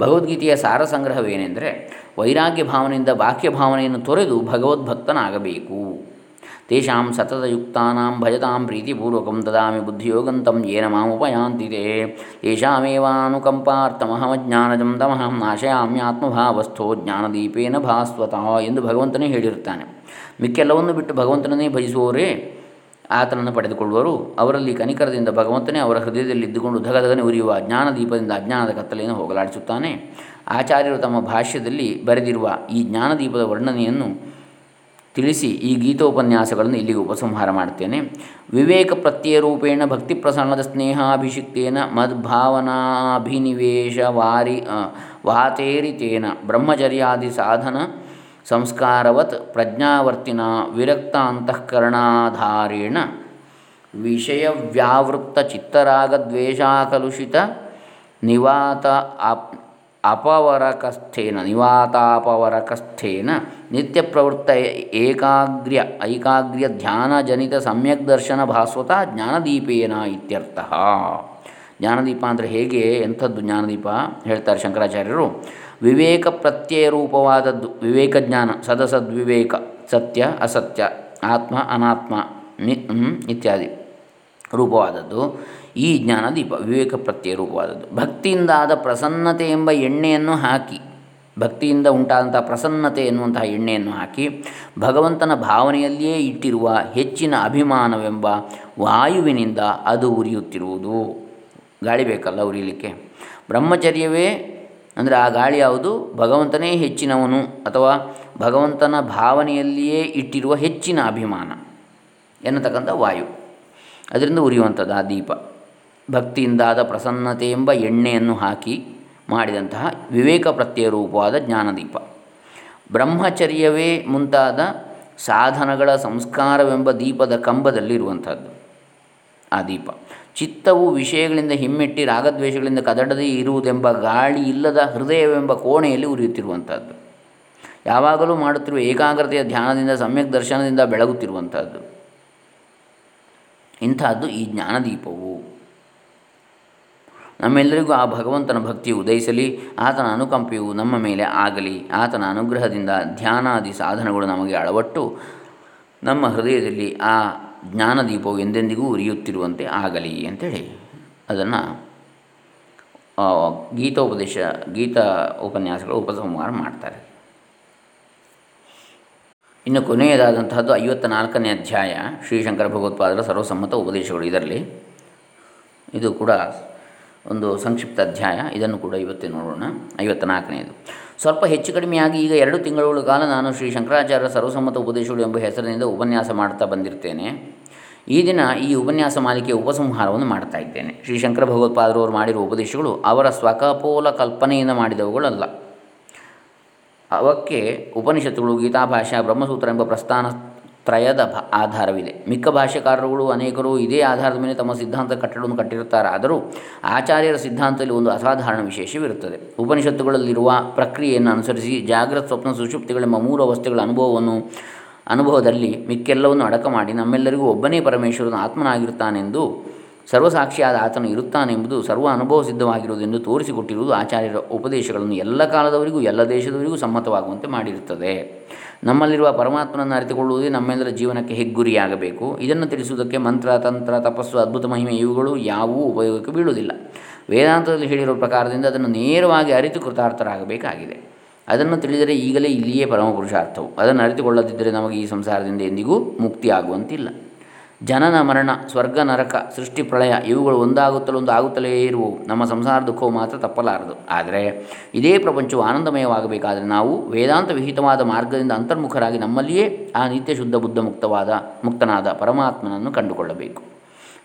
ಭಗವದ್ಗೀತೆಯ ಸಾರ ಸಂಗ್ರಹವೇನೆಂದರೆ ವೈರಾಗ್ಯ ಭಾವನೆಯಿಂದ ಬಾಕ್ಯ ಭಾವನೆಯನ್ನು ತೊರೆದು ಭಗವದ್ಭಕ್ತನಾಗಬೇಕು. ತೇಷಾಂ ಸತತಯುಕ್ತಾನಾಂ ಭಜತಾಂ ಪ್ರೀತಿಪೂರ್ವಕಂ ದದಾಮಿ ಬುದ್ಧಿಯೋಗಂತಂ ಯೇನ ಮಾಮುಪಯಾಂತಿ ತೇ ತೇಷಾಮೇವಾನುಕಂಪಾರ್ಥಮಹಮಜ್ಞಾನಜಂ ತಮಹಂ ನಾಶಯಾಮ್ಯಾತ್ಮಭಾವಸ್ಥೋ ಜ್ಞಾನದೀಪೇನ ಭಾಸ್ವತಃ ಎಂದು ಭಗವಂತನೇ ಹೇಳಿರುತ್ತಾನೆ। ಮಿಕ್ಕೆಲ್ಲವನ್ನು ಬಿಟ್ಟು ಭಗವಂತನನ್ನೇ ಭಜಿಸುವವರೇ ಆತನನ್ನು ಪಡೆದುಕೊಳ್ಳುವರು। ಅವರಲ್ಲಿ ಕನಿಕರದಿಂದ ಭಗವಂತನೇ ಅವರ ಹೃದಯದಲ್ಲಿ ಇದ್ದುಕೊಂಡು ಧಗಧಗನೆ ಉರಿಯುವ ಜ್ಞಾನದೀಪದಿಂದ ಅಜ್ಞಾನದ ಕತ್ತಲೆಯನ್ನು ಹೋಗಲಾಡಿಸುತ್ತಾನೆ। ಆಚಾರ್ಯರು ತಮ್ಮ ಭಾಷ್ಯದಲ್ಲಿ ಬರೆದಿರುವ ಈ ಜ್ಞಾನದೀಪದ ವರ್ಣನೆಯನ್ನು ತಿಳಿಸಿ ಈ ಗೀತೋಪನ್ಯಾಸಗಳನ್ನು ಇಲ್ಲಿಗೆ ಉಪಸಂಹಾರ ಮಾಡ್ತೇನೆ. ವಿವೇಕ ಭಕ್ತಿ ಪ್ರಸನ್ನದ ಸ್ನೇಹಾಭಿಷಿಕ್ತೇನ ಮದ್ಭಾವನಾಭಿನಿವೇಶ ವಾರಿ ವಾತೇರಿತೇನ ಬ್ರಹ್ಮಚರ್ಯಾದಿ ಸಾಧನ ಸಂಸ್ಕಾರವತ್ ಪ್ರಜ್ಞಾವರ್ತಿನ ವಿರಕ್ತ ಅಂತಃಕರಣಾಧಾರೇಣ ಚಿತ್ತರಾಗ ದ್ವೇಷಾಕಲುಷಿತ ನಿವಾತ ಅಪವರಕಸ್ಥೇನ, ನಿವಾತಾಪವರಕಸ್ಥೇನ ನಿತ್ಯ ಪ್ರವೃತ್ತ ಏಕಾಗ್ರ್ಯ, ಐಕಾಗ್ರ್ಯ ಧ್ಯಾನಜನಿತ ಸಮ್ಯಕ್ ದರ್ಶನ ಭಾಸ್ವತ ಜ್ಞಾನದೀಪೇನ ಇತ್ಯರ್ಥ. ಜ್ಞಾನದೀಪ ಅಂದರೆ ಹೇಗೆ? ಎಂಥದ್ದು ಜ್ಞಾನದೀಪ? ಹೇಳ್ತಾರೆ ಶಂಕರಾಚಾರ್ಯರು. ವಿವೇಕ ಪ್ರತ್ಯಯ ರೂಪವಾದದ್ದು ವಿವೇಕ ಜ್ಞಾನ, ಸದಸದ್ವಿವೇಕ, ಸತ್ಯ, ಅಸತ್ಯ, ಆತ್ಮ, ಅನಾತ್ಮ, ನಿ ಇತ್ಯಾದಿ. ರೂಪವಾದದ್ದು. ಈ ಜ್ಞಾನ ದೀಪ ವಿವೇಕ ಪ್ರತ್ಯಯ ರೂಪವಾದದ್ದು. ಭಕ್ತಿಯಿಂದಾದ ಪ್ರಸನ್ನತೆ ಎಂಬ ಎಣ್ಣೆಯನ್ನು ಹಾಕಿ, ಭಕ್ತಿಯಿಂದ ಉಂಟಾದಂಥ ಪ್ರಸನ್ನತೆ ಎನ್ನುವಂತಹ ಎಣ್ಣೆಯನ್ನು ಹಾಕಿ, ಭಗವಂತನ ಭಾವನೆಯಲ್ಲಿಯೇ ಇಟ್ಟಿರುವ ಹೆಚ್ಚಿನ ಅಭಿಮಾನವೆಂಬ ವಾಯುವಿನಿಂದ ಅದು ಉರಿಯುತ್ತಿರುವುದು. ಗಾಳಿ ಬೇಕಲ್ಲ ಉರಿಯಲಿಕ್ಕೆ ಬ್ರಹ್ಮಚರ್ಯವೇ, ಅಂದರೆ ಆ ಗಾಳಿ ಯಾವುದು? ಭಗವಂತನೇ ಹೆಚ್ಚಿನವನು ಅಥವಾ ಭಗವಂತನ ಭಾವನೆಯಲ್ಲಿಯೇ ಇಟ್ಟಿರುವ ಹೆಚ್ಚಿನ ಅಭಿಮಾನ ಎನ್ನತಕ್ಕಂಥ ವಾಯು. ಅದರಿಂದ ಉರಿಯುವಂಥದ್ದು ಆ ದೀಪ. ಭಕ್ತಿಯಿಂದಾದ ಪ್ರಸನ್ನತೆ ಎಂಬ ಎಣ್ಣೆಯನ್ನು ಹಾಕಿ ಮಾಡಿದಂತಹ ವಿವೇಕ ಪ್ರತ್ಯಯ ರೂಪವಾದ ಜ್ಞಾನದೀಪ. ಬ್ರಹ್ಮಚರ್ಯವೇ ಮುಂತಾದ ಸಾಧನಗಳ ಸಂಸ್ಕಾರವೆಂಬ ದೀಪದ ಕಂಬದಲ್ಲಿರುವಂಥದ್ದು ಆ ದೀಪ. ಚಿತ್ತವು ವಿಷಯಗಳಿಂದ ಹಿಮ್ಮೆಟ್ಟಿ ರಾಗದ್ವೇಷಗಳಿಂದ ಕದಡದೇ ಇರುವುದೆಂಬ ಗಾಳಿ ಇಲ್ಲದ ಹೃದಯವೆಂಬ ಕೋಣೆಯಲ್ಲಿ ಉರಿಯುತ್ತಿರುವಂಥದ್ದು. ಯಾವಾಗಲೂ ಮಾಡುತ್ತಿರುವ ಏಕಾಗ್ರತೆಯ ಧ್ಯಾನದಿಂದ, ಸಮ್ಯಕ್ ದರ್ಶನದಿಂದ ಬೆಳಗುತ್ತಿರುವಂಥದ್ದು. ಇಂಥದ್ದು ಈ ಜ್ಞಾನದೀಪವು. ನಮ್ಮೆಲ್ಲರಿಗೂ ಆ ಭಗವಂತನ ಭಕ್ತಿ ಉದಯಿಸಲಿ, ಆತನ ಅನುಕಂಪೆಯು ನಮ್ಮ ಮೇಲೆ ಆಗಲಿ, ಆತನ ಅನುಗ್ರಹದಿಂದ ಧ್ಯಾನಾದಿ ಸಾಧನಗಳು ನಮಗೆ ಅಳವಟ್ಟು ನಮ್ಮ ಹೃದಯದಲ್ಲಿ ಆ ಜ್ಞಾನದೀಪವು ಎಂದೆಂದಿಗೂ ಉರಿಯುತ್ತಿರುವಂತೆ ಆಗಲಿ ಅಂತೇಳಿ ಅದನ್ನು ಗೀತೋಪದೇಶ, ಗೀತಾ ಉಪನ್ಯಾಸಗಳು ಉಪಸಂಹಾರ ಮಾಡ್ತಾರೆ. ಇನ್ನು ಕೊನೆಯದಾದಂತಹದ್ದು ಐವತ್ತ ನಾಲ್ಕನೇ ಅಧ್ಯಾಯ ಶ್ರೀಶಂಕರ ಭಗವತ್ಪಾದರ ಸರ್ವಸಮ್ಮತ ಉಪದೇಶಗಳು. ಇದರಲ್ಲಿ ಇದು ಕೂಡ ಒಂದು ಸಂಕ್ಷಿಪ್ತ ಅಧ್ಯಾಯ. ಇದನ್ನು ಕೂಡ ಇವತ್ತೇ ನೋಡೋಣ. ಐವತ್ತ ನಾಲ್ಕನೇದು ಸ್ವಲ್ಪ ಹೆಚ್ಚು ಕಡಿಮೆಯಾಗಿ ಈಗ ಎರಡು ತಿಂಗಳುಗಳ ಕಾಲ ನಾನು ಶ್ರೀ ಶಂಕರಾಚಾರ್ಯ ಸರ್ವಸಮ್ಮತ ಉಪದೇಶಗಳು ಎಂಬ ಹೆಸರಿನಿಂದ ಉಪನ್ಯಾಸ ಮಾಡ್ತಾ ಬಂದಿರ್ತೇನೆ. ಈ ದಿನ ಈ ಉಪನ್ಯಾಸ ಮಾಲಿಕೆಯ ಉಪಸಂಹಾರವನ್ನು ಮಾಡ್ತಾ ಇದ್ದೇನೆ. ಶ್ರೀ ಶಂಕರ ಭಗವತ್ಪಾದರವರು ಮಾಡಿರುವ ಉಪದೇಶಗಳು ಅವರ ಸ್ವಕಪೋಲ ಕಲ್ಪನೆಯಿಂದ ಮಾಡಿದವುಗಳಲ್ಲ. ಅವಕ್ಕೆ ಉಪನಿಷತ್ತುಗಳು ಗೀತಾಭಾಷಾ ಬ್ರಹ್ಮಸೂತ್ರ ಎಂಬ ಪ್ರಸ್ಥಾನ ತ್ರಯದ ಆಧಾರವಿದೆ. ಮಿಕ್ಕ ಭಾಷ್ಯಕಾರರುಗಳು, ಅನೇಕರು ಇದೇ ಆಧಾರದ ಮೇಲೆ ತಮ್ಮ ಸಿದ್ಧಾಂತ ಕಟ್ಟಡವನ್ನು ಕಟ್ಟಿರುತ್ತಾರೆ. ಆದರೂ ಆಚಾರ್ಯರ ಸಿದ್ಧಾಂತದಲ್ಲಿ ಒಂದು ಅಸಾಧಾರಣ ವಿಶೇಷವಿರುತ್ತದೆ. ಉಪನಿಷತ್ತುಗಳಲ್ಲಿರುವ ಪ್ರಕ್ರಿಯೆಯನ್ನು ಅನುಸರಿಸಿ ಜಾಗೃತ ಸ್ವಪ್ನ ಸುಷುಪ್ತಿಗಳೆಂಬ ಮೂರು ಅವಸ್ಥೆಗಳ ಅನುಭವವನ್ನು, ಅನುಭವದಲ್ಲಿ ಮಿಕ್ಕೆಲ್ಲವನ್ನು ಅಡಕ ಮಾಡಿ ನಮ್ಮೆಲ್ಲರಿಗೂ ಒಬ್ಬನೇ ಪರಮೇಶ್ವರನ ಆತ್ಮನಾಗಿರುತ್ತಾನೆಂದು ಸರ್ವಸಾಕ್ಷಿಯಾದ ಆತನು ಇರುತ್ತಾನೆಂಬುದು ಸರ್ವ ಅನುಭವ ಸಿದ್ಧವಾಗಿರುವುದೆಂದು ತೋರಿಸಿಕೊಟ್ಟಿರುವುದು ಆಚಾರ್ಯರ ಉಪದೇಶಗಳನ್ನು ಎಲ್ಲ ಕಾಲದವರಿಗೂ, ಎಲ್ಲ ದೇಶದವರಿಗೂ ಸಮ್ಮತವಾಗುವಂತೆ ಮಾಡಿರುತ್ತದೆ. ನಮ್ಮಲ್ಲಿರುವ ಪರಮಾತ್ಮನನ್ನು ಅರಿತುಕೊಳ್ಳುವುದೇ ನಮ್ಮೆಲ್ಲರ ಜೀವನಕ್ಕೆ ಹೆಗ್ಗುರಿಯಾಗಬೇಕು. ಇದನ್ನು ತಿಳಿಸುವುದಕ್ಕೆ ಮಂತ್ರ, ತಂತ್ರ, ತಪಸ್ಸು, ಅದ್ಭುತ ಮಹಿಮೆ ಇವುಗಳು ಯಾವುವೂ ಉಪಯೋಗಕ್ಕೆ ಬೀಳುವುದಿಲ್ಲ. ವೇದಾಂತದಲ್ಲಿ ಹೇಳಿರುವ ಪ್ರಕಾರದಿಂದ ಅದನ್ನು ನೇರವಾಗಿ ಅರಿತು ಕೃತಾರ್ಥರಾಗಬೇಕಾಗಿದೆ ಅದನ್ನು ತಿಳಿದರೆ ಈಗಲೇ ಇಲ್ಲಿಯೇ ಪರಮ ಪುರುಷಾರ್ಥವು ಅದನ್ನು ಅರಿತುಕೊಳ್ಳದಿದ್ದರೆ ನಮಗೆ ಈ ಸಂಸಾರದಿಂದ ಎಂದಿಗೂ ಮುಕ್ತಿ ಆಗುವಂತಿಲ್ಲ ಜನನ ಮರಣ, ಸ್ವರ್ಗ ನರಕ, ಸೃಷ್ಟಿ ಪ್ರಳಯ ಇವುಗಳು ಒಂದಾಗುತ್ತಲೇ ಒಂದು ಆಗುತ್ತಲೇ ಇರುವವು. ನಮ್ಮ ಸಂಸಾರ ದುಃಖವು ಮಾತ್ರ ತಪ್ಪಲಾರದು. ಆದರೆ ಇದೇ ಪ್ರಪಂಚವು ಆನಂದಮಯವಾಗಬೇಕಾದರೆ ನಾವು ವೇದಾಂತ ವಿಹಿತವಾದ ಮಾರ್ಗದಿಂದ ಅಂತರ್ಮುಖರಾಗಿ ನಮ್ಮಲ್ಲಿಯೇ ಆ ನಿತ್ಯ ಶುದ್ಧ ಬುದ್ಧ ಮುಕ್ತವಾದ, ಮುಕ್ತನಾದ ಪರಮಾತ್ಮನನ್ನು ಕಂಡುಕೊಳ್ಳಬೇಕು.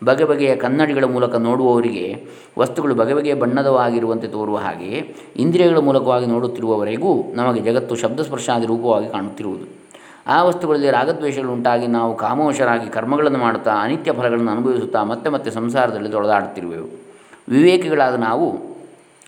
ಬಗೆ ಬಗೆಯ ಕನ್ನಡಿಗಳ ಮೂಲಕ ನೋಡುವವರಿಗೆ, ವಸ್ತುಗಳು ಬಗೆ ಬಗೆಯ ಬಣ್ಣದವಾಗಿರುವಂತೆ ತೋರುವ ಹಾಗೆಯೇ ಇಂದ್ರಿಯಗಳ ಮೂಲಕವಾಗಿ ನೋಡುತ್ತಿರುವವರೆಗೂ ನಮಗೆ ಜಗತ್ತು ಶಬ್ದಸ್ಪರ್ಶಾದಿ ರೂಪವಾಗಿ ಕಾಣುತ್ತಿರುವುದು. ಆ ವಸ್ತುಗಳಲ್ಲಿ ರಾಗದ್ವೇಷಗಳು ಉಂಟಾಗಿ ನಾವು ಕಾಮವಶರಾಗಿ ಕರ್ಮಗಳನ್ನು ಮಾಡುತ್ತಾ ಅನಿತ್ಯ ಫಲಗಳನ್ನು ಅನುಭವಿಸುತ್ತಾ ಮತ್ತೆ ಮತ್ತೆ ಸಂಸಾರದಲ್ಲಿ ತೊಳೆದಾಡುತ್ತಿರುವೆವು. ವಿವೇಕಿಗಳಾದ ನಾವು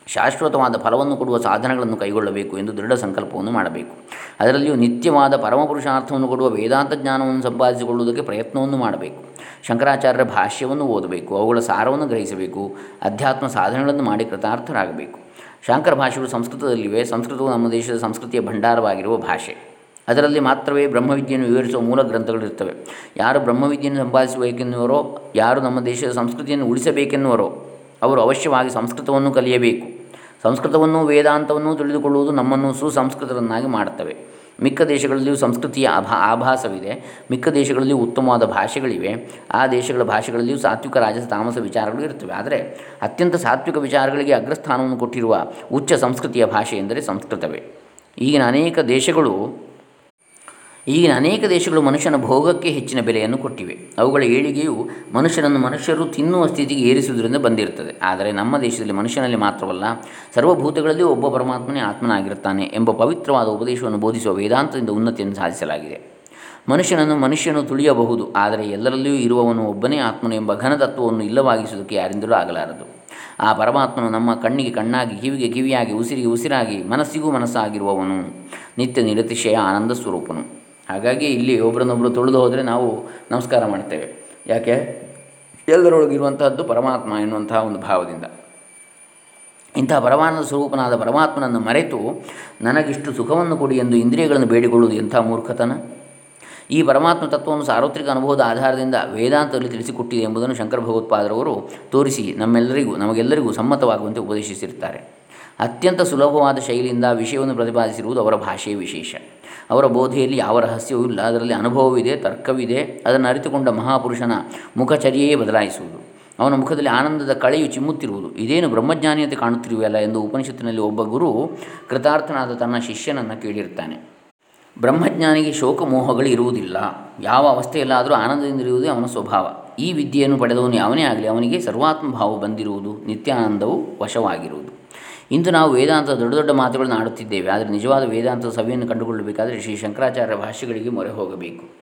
ಶಾಶ್ವತವಾದ ಫಲವನ್ನು ಕೊಡುವ ಸಾಧನಗಳನ್ನು ಕೈಗೊಳ್ಳಬೇಕು ಎಂದು ದೃಢ ಸಂಕಲ್ಪವನ್ನು ಮಾಡಬೇಕು. ಅದರಲ್ಲಿಯೂ ನಿತ್ಯವಾದ ಪರಮಪುರುಷಾರ್ಥವನ್ನು ಕೊಡುವ ವೇದಾಂತ ಜ್ಞಾನವನ್ನು ಸಂಪಾದಿಸಿಕೊಳ್ಳುವುದಕ್ಕೆ ಪ್ರಯತ್ನವನ್ನು ಮಾಡಬೇಕು. ಶಂಕರಾಚಾರ್ಯರ ಭಾಷ್ಯವನ್ನು ಓದಬೇಕು. ಅವುಗಳ ಸಾರವನ್ನು ಗ್ರಹಿಸಬೇಕು. ಅಧ್ಯಾತ್ಮ ಸಾಧನೆಗಳನ್ನು ಮಾಡಿ ಕೃತಾರ್ಥರಾಗಬೇಕು. ಶಾಂಕರ ಭಾಷೆಗಳು ಸಂಸ್ಕೃತದಲ್ಲಿವೆ. ಸಂಸ್ಕೃತವು ನಮ್ಮ ದೇಶದ ಸಂಸ್ಕೃತಿಯ ಭಂಡಾರವಾಗಿರುವ ಭಾಷೆ. ಅದರಲ್ಲಿ ಮಾತ್ರವೇ ಬ್ರಹ್ಮವಿದ್ಯೆಯನ್ನು ವಿವರಿಸುವ ಮೂಲ ಗ್ರಂಥಗಳಿರ್ತವೆ ಯಾರು ಬ್ರಹ್ಮವಿದ್ಯೆಯನ್ನು ಸಂಪಾದಿಸಬೇಕೆನ್ನುವರೋ, ಯಾರು ನಮ್ಮ ದೇಶದ ಸಂಸ್ಕೃತಿಯನ್ನು ಉಳಿಸಬೇಕೆನ್ನುವರೋ, ಅವರು ಅವಶ್ಯವಾಗಿ ಸಂಸ್ಕೃತವನ್ನು ಕಲಿಯಬೇಕು. ಸಂಸ್ಕೃತವನ್ನು ವೇದಾಂತವನ್ನು ತಿಳಿದುಕೊಳ್ಳುವುದು ನಮ್ಮನ್ನು ಸುಸಂಸ್ಕೃತರನ್ನಾಗಿ ಮಾಡುತ್ತವೆ. ಮಿಕ್ಕ ದೇಶಗಳಲ್ಲಿಯೂ ಸಂಸ್ಕೃತಿಯ ಅಭಾ, ಆಭಾಸವಿದೆ. ಮಿಕ್ಕ ದೇಶಗಳಲ್ಲಿಯೂ ಉತ್ತಮವಾದ ಭಾಷೆಗಳಿವೆ. ಆ ದೇಶಗಳ ಭಾಷೆಗಳಲ್ಲಿಯೂ ಸಾತ್ವಿಕ, ರಾಜಸ, ತಾಮಸ ವಿಚಾರಗಳು ಇರ್ತವೆ ಆದರೆ ಅತ್ಯಂತ ಸಾತ್ವಿಕ ವಿಚಾರಗಳಿಗೆ ಅಗ್ರಸ್ಥಾನವನ್ನು ಕೊಟ್ಟಿರುವ ಉಚ್ಚ ಸಂಸ್ಕೃತಿಯ ಭಾಷೆ ಎಂದರೆ ಸಂಸ್ಕೃತವೇ. ಈಗಿನ ಅನೇಕ ದೇಶಗಳು ಈಗಿನ ಅನೇಕ ದೇಶಗಳು ಮನುಷ್ಯನ ಭೋಗಕ್ಕೆ ಹೆಚ್ಚಿನ ಬೆಲೆಯನ್ನು ಕೊಟ್ಟಿವೆ. ಅವುಗಳ ಏಳಿಗೆಯು ಮನುಷ್ಯನನ್ನು ಮನುಷ್ಯರು ತಿನ್ನುವ ಸ್ಥಿತಿಗೆ ಏರಿಸುವುದರಿಂದ ಬಂದಿರುತ್ತದೆ. ಆದರೆ ನಮ್ಮ ದೇಶದಲ್ಲಿ ಮನುಷ್ಯನಲ್ಲಿ ಮಾತ್ರವಲ್ಲ, ಸರ್ವಭೂತಗಳಲ್ಲಿ ಒಬ್ಬ ಪರಮಾತ್ಮನೇ ಆತ್ಮನಾಗಿರುತ್ತಾನೆ ಎಂಬ ಪವಿತ್ರವಾದ ಉಪದೇಶವನ್ನು ಬೋಧಿಸುವ ವೇದಾಂತದಿಂದ ಉನ್ನತಿಯನ್ನು ಸಾಧಿಸಲಾಗಿದೆ. ಮನುಷ್ಯನನ್ನು ಮನುಷ್ಯನು ತುಳಿಯಬಹುದು, ಆದರೆ ಎಲ್ಲರಲ್ಲಿಯೂ ಇರುವವನು ಒಬ್ಬನೇ ಆತ್ಮನು ಎಂಬ ಘನತತ್ವವನ್ನು ಇಲ್ಲವಾಗಿಸುವುದಕ್ಕೆ ಯಾರಿಂದಲೂ ಆಗಲಾರದು. ಆ ಪರಮಾತ್ಮನು ನಮ್ಮ ಕಣ್ಣಿಗೆ ಕಣ್ಣಾಗಿ, ಕಿವಿಗೆ ಕಿವಿಯಾಗಿ, ಉಸಿರಿಗೆ ಉಸಿರಾಗಿ, ಮನಸ್ಸಿಗೂ ಮನಸ್ಸಾಗಿರುವವನು. ನಿತ್ಯ ನಿರತಿಶಯ, ಆನಂದ ಸ್ವರೂಪನು. ಹಾಗಾಗಿ ಇಲ್ಲಿ ಒಬ್ಬರನ್ನೊಬ್ಬರು ತುಳಿದು ಹೋದರೆ ನಾವು ನಮಸ್ಕಾರ ಮಾಡ್ತೇವೆ. ಯಾಕೆ? ಎಲ್ಲರೊಳಗಿರುವಂತಹದ್ದು ಪರಮಾತ್ಮ ಎನ್ನುವಂತಹ ಒಂದು ಭಾವದಿಂದ. ಇಂತಹ ಪರಮಾನಂದ ಸ್ವರೂಪನಾದ ಪರಮಾತ್ಮನನ್ನು ಮರೆತು ನನಗಿಷ್ಟು ಸುಖವನ್ನು ಕೊಡಿ ಎಂದು ಇಂದ್ರಿಯಗಳನ್ನು ಬೇಡಿಕೊಳ್ಳುವುದು ಎಂಥ ಮೂರ್ಖತನ? ಈ ಪರಮಾತ್ಮ ತತ್ವವನ್ನು ಸಾರ್ವತ್ರಿಕ ಅನುಭವದ ಆಧಾರದಿಂದ ವೇದಾಂತದಲ್ಲಿ ತಿಳಿಸಿಕೊಟ್ಟಿದೆ ಎಂಬುದನ್ನು ಶಂಕರ ಭಗವತ್ಪಾದರವರು ತೋರಿಸಿ ನಮ್ಮೆಲ್ಲರಿಗೂ, ನಮಗೆಲ್ಲರಿಗೂ ಸಮ್ಮತವಾಗುವಂತೆ ಉಪದೇಶಿಸಿರುತ್ತಾರೆ. ಅತ್ಯಂತ ಸುಲಭವಾದ ಶೈಲಿಯಿಂದ ವಿಷಯವನ್ನು ಪ್ರತಿಪಾದಿಸಿರುವುದು ಅವರ ಭಾಷೆಯ ವಿಶೇಷ. ಅವರ ಬೋಧೆಯಲ್ಲಿ ಯಾವ ರಹಸ್ಯವೂ ಇಲ್ಲ. ಅದರಲ್ಲಿ ಅನುಭವವಿದೆ, ತರ್ಕವಿದೆ, ಅದನ್ನು ಅರಿತುಕೊಂಡ ಮಹಾಪುರುಷನ ಮುಖಚರ್ಯೆಯೇ ಬದಲಾಯಿಸುವುದು. ಅವನ ಮುಖದಲ್ಲಿ ಆನಂದದ ಕಳೆಯು ಚಿಮ್ಮುತ್ತಿರುವುದು. ಇದೇನು ಬ್ರಹ್ಮಜ್ಞಾನಿಯತೆ ಕಾಣುತ್ತಿರುವೆಯಲ್ಲ ಎಂದು ಉಪನಿಷತ್ತಿನಲ್ಲಿ ಒಬ್ಬ ಗುರು ಕೃತಾರ್ಥನಾದ ತನ್ನ ಶಿಷ್ಯನನ್ನು ಕೇಳಿರ್ತಾನೆ. ಬ್ರಹ್ಮಜ್ಞಾನಿಗೆ ಶೋಕ ಮೋಹಗಳು ಇರುವುದಿಲ್ಲ. ಯಾವ ಅವಸ್ಥೆಯಲ್ಲಾದರೂ ಆನಂದದಿಂದಿರುವುದೇ ಅವನ ಸ್ವಭಾವ. ಈ ವಿದ್ಯೆಯನ್ನು ಪಡೆದವನು ಯಾವನೇ ಆಗಲಿ ಅವನಿಗೆ ಸರ್ವಾತ್ಮ ಭಾವ ಬಂದಿರುವುದು ನಿತ್ಯಾನಂದವು ವಶವಾಗಿರುವುದು. ಇಂದು ನಾವು ವೇದಾಂತ ದೊಡ್ಡ ದೊಡ್ಡ ಮಾತುಗಳನ್ನು ಆಡುತ್ತಿದ್ದೇವೆ. ಆದರೆ ನಿಜವಾದ ವೇದಾಂತದ ಸಭೆಯನ್ನು ಕಂಡುಕೊಳ್ಳಬೇಕಾದರೆ ಶ್ರೀ ಶಂಕರಾಚಾರ್ಯ ಭಾಷೆಗಳಿಗೆ ಮೊರೆ ಹೋಗಬೇಕು.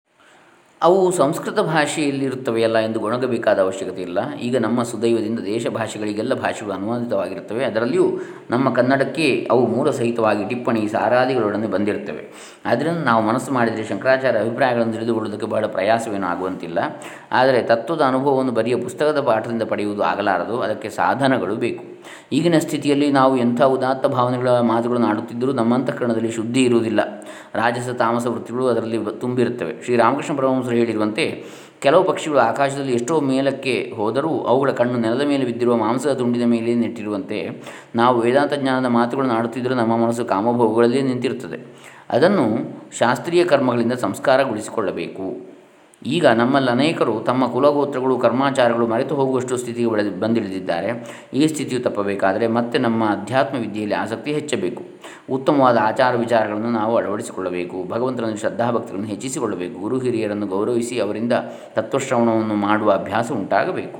ಅವು ಸಂಸ್ಕೃತ ಭಾಷೆಯಲ್ಲಿರುತ್ತವೆಯಲ್ಲ ಎಂದು ಗೊಣಗಬೇಕಾದ ಅವಶ್ಯಕತೆ ಇಲ್ಲ. ಈಗ ನಮ್ಮ ಸುದೈವದಿಂದ ದೇಶ ಭಾಷೆಗಳಿಗೆಲ್ಲ ಭಾಷೆಗಳು ಅನುವಾದಿತವಾಗಿರುತ್ತವೆ. ಅದರಲ್ಲಿಯೂ ನಮ್ಮ ಕನ್ನಡಕ್ಕೆ ಅವು ಮೂಲ ಸಹಿತವಾಗಿ ಟಿಪ್ಪಣಿ, ಸಾರಾದಿಗಳೊಡನೆ ಬಂದಿರುತ್ತವೆ. ಆದ್ದರಿಂದ ನಾವು ಮನಸ್ಸು ಮಾಡಿದರೆ ಶಂಕರಾಚಾರ್ಯ ಅಭಿಪ್ರಾಯಗಳನ್ನು ತಿಳಿದುಕೊಳ್ಳುವುದಕ್ಕೆ ಬಹಳ ಪ್ರಯಾಸವೇನೂ ಆಗುವಂತಿಲ್ಲ. ಆದರೆ ತತ್ವದ ಅನುಭವವನ್ನು ಬರೆಯ ಪುಸ್ತಕದ ಪಾಠದಿಂದ ಪಡೆಯುವುದು ಆಗಲಾರದು. ಅದಕ್ಕೆ ಸಾಧನಗಳು ಬೇಕು. ಈಗಿನ ಸ್ಥಿತಿಯಲ್ಲಿ ನಾವು ಎಂಥ ಉದಾತ್ತ ಭಾವನೆಗಳ ಮಾತುಗಳನ್ನು ಆಡುತ್ತಿದ್ದರೂ ನಮ್ಮ ಶುದ್ಧಿ ಇರುವುದಿಲ್ಲ. ರಾಜಸ ತಾಮಸ ವೃತ್ತಿಗಳು ಅದರಲ್ಲಿ ತುಂಬಿರುತ್ತವೆ. ಶ್ರೀರಾಮಕೃಷ್ಣ ಪರಮಹಂಸರು ಹೇಳಿರುವಂತೆ, ಕೆಲವು ಪಕ್ಷಿಗಳು ಆಕಾಶದಲ್ಲಿ ಎಷ್ಟೋ ಮೇಲಕ್ಕೆ ಹೋದರೂ ಅವುಗಳ ಕಣ್ಣು ನೆಲದ ಮೇಲೆ ಬಿದ್ದಿರುವ ಮಾಂಸದ ತುಂಡಿನ ಮೇಲೆ ನೆಟ್ಟಿರುವಂತೆ, ನಾವು ವೇದಾಂತ ಜ್ಞಾನದ ಮಾತುಗಳನ್ನು ಆಡುತ್ತಿದ್ದರೂ ನಮ್ಮ ಮನಸ್ಸು ಕಾಮಭೋಗಗಳಲ್ಲೇ ನಿಂತಿರುತ್ತದೆ. ಅದನ್ನು ಶಾಸ್ತ್ರೀಯ ಕರ್ಮಗಳಿಂದ ಸಂಸ್ಕಾರಗೊಳಿಸಿಕೊಳ್ಳಬೇಕು. ಈಗ ನಮ್ಮಲ್ಲಿ ಅನೇಕರು ತಮ್ಮ ಕುಲಗೋತ್ರಗಳು, ಕರ್ಮಾಚಾರಗಳು ಮರೆತು ಹೋಗುವಷ್ಟು ಸ್ಥಿತಿಗೆ ಬೆಳೆದು ಬಂದಿಳಿದಿದ್ದಾರೆ. ಈ ಸ್ಥಿತಿಯು ತಪ್ಪಬೇಕಾದರೆ ಮತ್ತೆ ನಮ್ಮ ಅಧ್ಯಾತ್ಮ ವಿದ್ಯೆಯಲ್ಲಿ ಆಸಕ್ತಿ ಹೆಚ್ಚಬೇಕು. ಉತ್ತಮವಾದ ಆಚಾರ ವಿಚಾರಗಳನ್ನು ನಾವು ಅಳವಡಿಸಿಕೊಳ್ಳಬೇಕು. ಭಗವಂತನನ್ನು ಶ್ರದ್ಧಾಭಕ್ತಿಗಳನ್ನು ಹೆಚ್ಚಿಸಿಕೊಳ್ಳಬೇಕು. ಗುರು ಹಿರಿಯರನ್ನು ಗೌರವಿಸಿ ಅವರಿಂದ ತತ್ವಶ್ರವಣವನ್ನು ಮಾಡುವ ಅಭ್ಯಾಸ ಉಂಟಾಗಬೇಕು.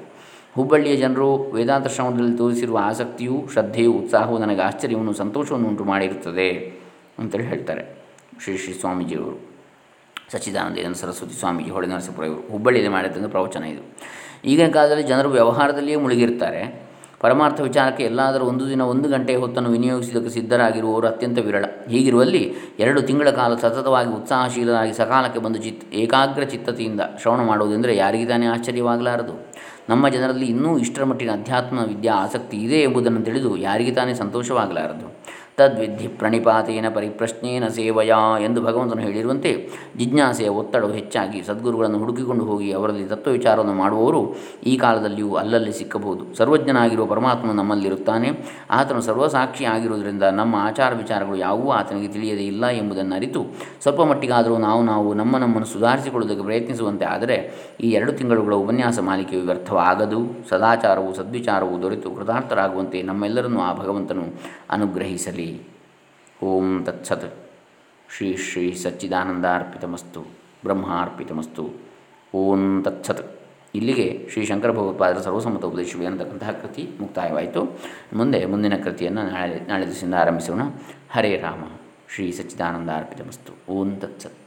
ಹುಬ್ಬಳ್ಳಿಯ ಜನರು ವೇದಾಂತ ಶ್ರವಣದಲ್ಲಿ ತೋರಿಸಿರುವ ಆಸಕ್ತಿಯು, ಶ್ರದ್ಧೆಯು, ಉತ್ಸಾಹವು ನನಗೆ ಆಶ್ಚರ್ಯವನ್ನು ಸಂತೋಷವನ್ನು ಉಂಟು ಮಾಡಿರುತ್ತದೆ ಅಂತೇಳಿ ಹೇಳ್ತಾರೆ ಶ್ರೀ ಶ್ರೀ ಸ್ವಾಮೀಜಿಯವರು. ಸಚ್ಚಿದಾನಂದ ಸರಸ್ವತಿ ಸ್ವಾಮೀಜಿ, ಹೊಳೆ ನರಸೀಪುರ ಇವರು ಹುಬ್ಬಳ್ಳಿಯಲ್ಲಿ ಮಾಡಿದ್ದಂಥ ಪ್ರವಚನ ಇದು. ಈಗಿನ ಕಾಲದಲ್ಲಿ ಜನರು ವ್ಯವಹಾರದಲ್ಲಿಯೇ ಮುಳುಗಿರ್ತಾರೆ. ಪರಮಾರ್ಥ ವಿಚಾರಕ್ಕೆ ಎಲ್ಲಾದರೂ ಒಂದು ದಿನ ಒಂದು ಗಂಟೆ ಹೊತ್ತನ್ನು ವಿನಿಯೋಗಿಸಿದ್ದಕ್ಕೆ ಸಿದ್ಧರಾಗಿರುವವರು ಅತ್ಯಂತ ವಿರಳ. ಹೀಗಿರುವಲ್ಲಿ ಎರಡು ತಿಂಗಳ ಕಾಲ ಸತತವಾಗಿ ಉತ್ಸಾಹಶೀಲರಾಗಿ ಸಕಾಲಕ್ಕೆ ಬಂದು ಚಿತ್, ಏಕಾಗ್ರ ಚಿತ್ತತೆಯಿಂದ ಶ್ರವಣ ಮಾಡುವುದೆಂದರೆ ಯಾರಿಗೆ ತಾನೇ ಆಶ್ಚರ್ಯವಾಗಲಾರದು? ನಮ್ಮ ಜನರಲ್ಲಿ ಇನ್ನೂ ಇಷ್ಟರ ಮಟ್ಟಿನ ಅಧ್ಯಾತ್ಮ ವಿದ್ಯಾ ಆಸಕ್ತಿ ಇದೆ ಎಂಬುದನ್ನು ತಿಳಿದು ಯಾರಿಗೆ ತಾನೇ ಸಂತೋಷವಾಗಲಾರದು? ತದ್ವಿಧಿ ಪ್ರಣಿಪಾತೇನ ಪರಿಪ್ರಶ್ನೇನ ಸೇವಯಾ ಎಂದು ಭಗವಂತನು ಹೇಳಿರುವಂತೆ ಜಿಜ್ಞಾಸೆಯ ಒತ್ತಡವು ಹೆಚ್ಚಾಗಿ ಸದ್ಗುರುಗಳನ್ನು ಹುಡುಕಿಕೊಂಡು ಹೋಗಿ ಅವರಲ್ಲಿ ತತ್ವ ವಿಚಾರವನ್ನು ಮಾಡುವವರು ಈ ಕಾಲದಲ್ಲಿಯೂ ಅಲ್ಲಲ್ಲಿ ಸಿಕ್ಕಬಹುದು. ಸರ್ವಜ್ಞನಾಗಿರುವ ಪರಮಾತ್ಮನು ನಮ್ಮಲ್ಲಿರುತ್ತಾನೆ. ಆತನು ಸರ್ವಸಾಕ್ಷಿ ಆಗಿರುವುದರಿಂದ ನಮ್ಮ ಆಚಾರ ವಿಚಾರಗಳು ಯಾವುವೂ ಆತನಿಗೆ ತಿಳಿಯದೇ ಇಲ್ಲ ಎಂಬುದನ್ನು ಅರಿತು ಸ್ವಲ್ಪ ಮಟ್ಟಿಗಾದರೂ ನಾವು ನಾವು ನಮ್ಮ ನಮ್ಮನ್ನು ಸುಧಾರಿಸಿಕೊಳ್ಳುವುದಕ್ಕೆ ಪ್ರಯತ್ನಿಸುವಂತೆ ಆದರೆ ಈ ಎರಡು ತಿಂಗಳುಗಳ ಉಪನ್ಯಾಸ ಮಾಲಿಕೆಯು ವ್ಯರ್ಥವಾಗದು. ಸದಾಚಾರವು ಸದ್ವಿಚಾರವು ದೊರೆತು ಕೃತಾರ್ಥರಾಗುವಂತೆ ನಮ್ಮೆಲ್ಲರನ್ನೂ ಆ ಭಗವಂತನು ಅನುಗ್ರಹಿಸಲಿ. ಓಂ ತತ್ಸತ್ ಶ್ರೀ ಶ್ರೀ ಸಚ್ಚಿದಾನಂದಾರ್ಪಿತಮಸ್ತು ಬ್ರಹ್ಮಾರ್ಪಿತಮಸ್ತು ಓಂ ತತ್ಸತ್ ಇಲ್ಲಿಗೆ ಶ್ರೀ ಶಂಕರ ಭಗವತ್ಪಾದರ ಸರ್ವಸಮ್ಮತ ಉಪದೇಶವೇ ಅಂತಕ್ಕಂತಹ ಕೃತಿ ಮುಕ್ತಾಯವಾಯಿತು. ಮುಂದೆ ಮುಂದಿನ ಕೃತಿಯನ್ನು ನಾಳೆ ನಾಳೆ ದಿವಸದಿಂದ ಆರಂಭಿಸೋಣ. ಹರೇ ರಾಮ. ಶ್ರೀ ಸಚ್ಚಿದಾನಂದ ಅರ್ಪಿತಮಸ್ತು ಓಂ ತತ್ಸತ್.